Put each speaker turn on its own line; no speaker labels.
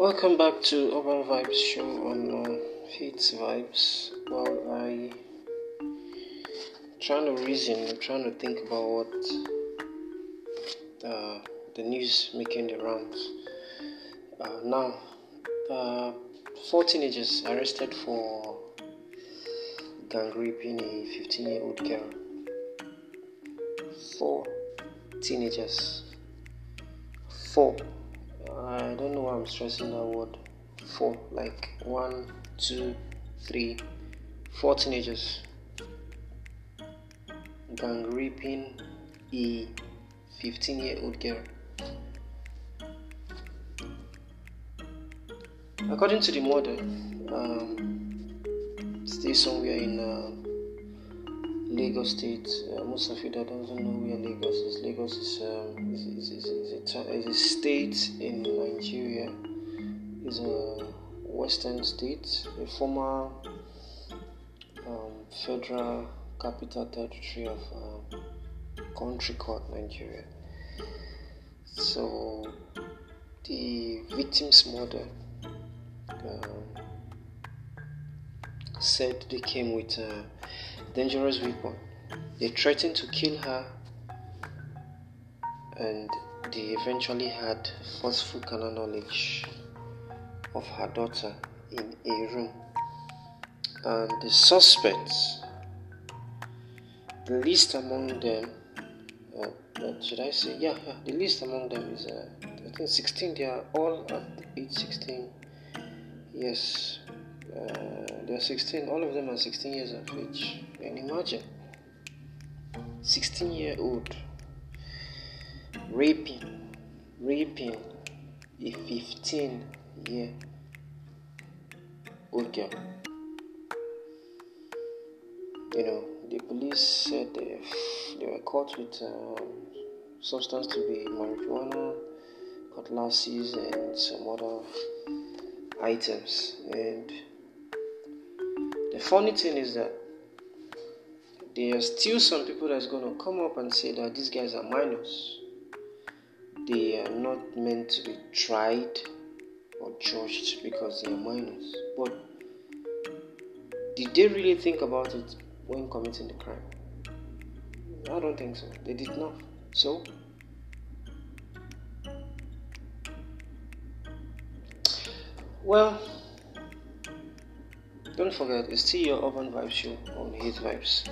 Welcome back to Urban Vibes show on uh, Hits Vibes. Well, I trying to reason, trying to think about what uh, the news making the rounds. Uh, now, uh, four teenagers arrested for gang raping a 15-year-old girl. Four teenagers. Four. I don't know why I'm stressing that word. Four, like one, two, three, four teenagers. Gang raping a 15 year old girl. According to the mother, um, stay somewhere in uh, Lagos State. Uh, most of you that doesn't know where Lagos is, Lagos is, um, is, is, is, is, a, state in Nigeria. It's a western state, a former um, federal capital territory of a country called Nigeria. So the victim's mother um, said they came with a dangerous weapon. They threatened to kill her and they eventually had forceful carnal knowledge of her daughter in a room. And the suspects, the least among them, uh, uh, should I say, yeah, yeah, the least among them is, uh, I think 16, they are all at age 16. Yes, uh, they are 16, all of them are 16 years of age. Can you imagine 16 year old raping, raping a 15 year old girl. You know, the police said they, they were caught with um, substance to be marijuana, cutlasses, and some other items. And the funny thing is that there are still some people that's going to come up and say that these guys are minors. They are not meant to be tried or judged because they are minors. But did they really think about it when committing the crime? I don't think so. They did not. So, well, don't forget, it's still your urban vibes show on Hit Vibes.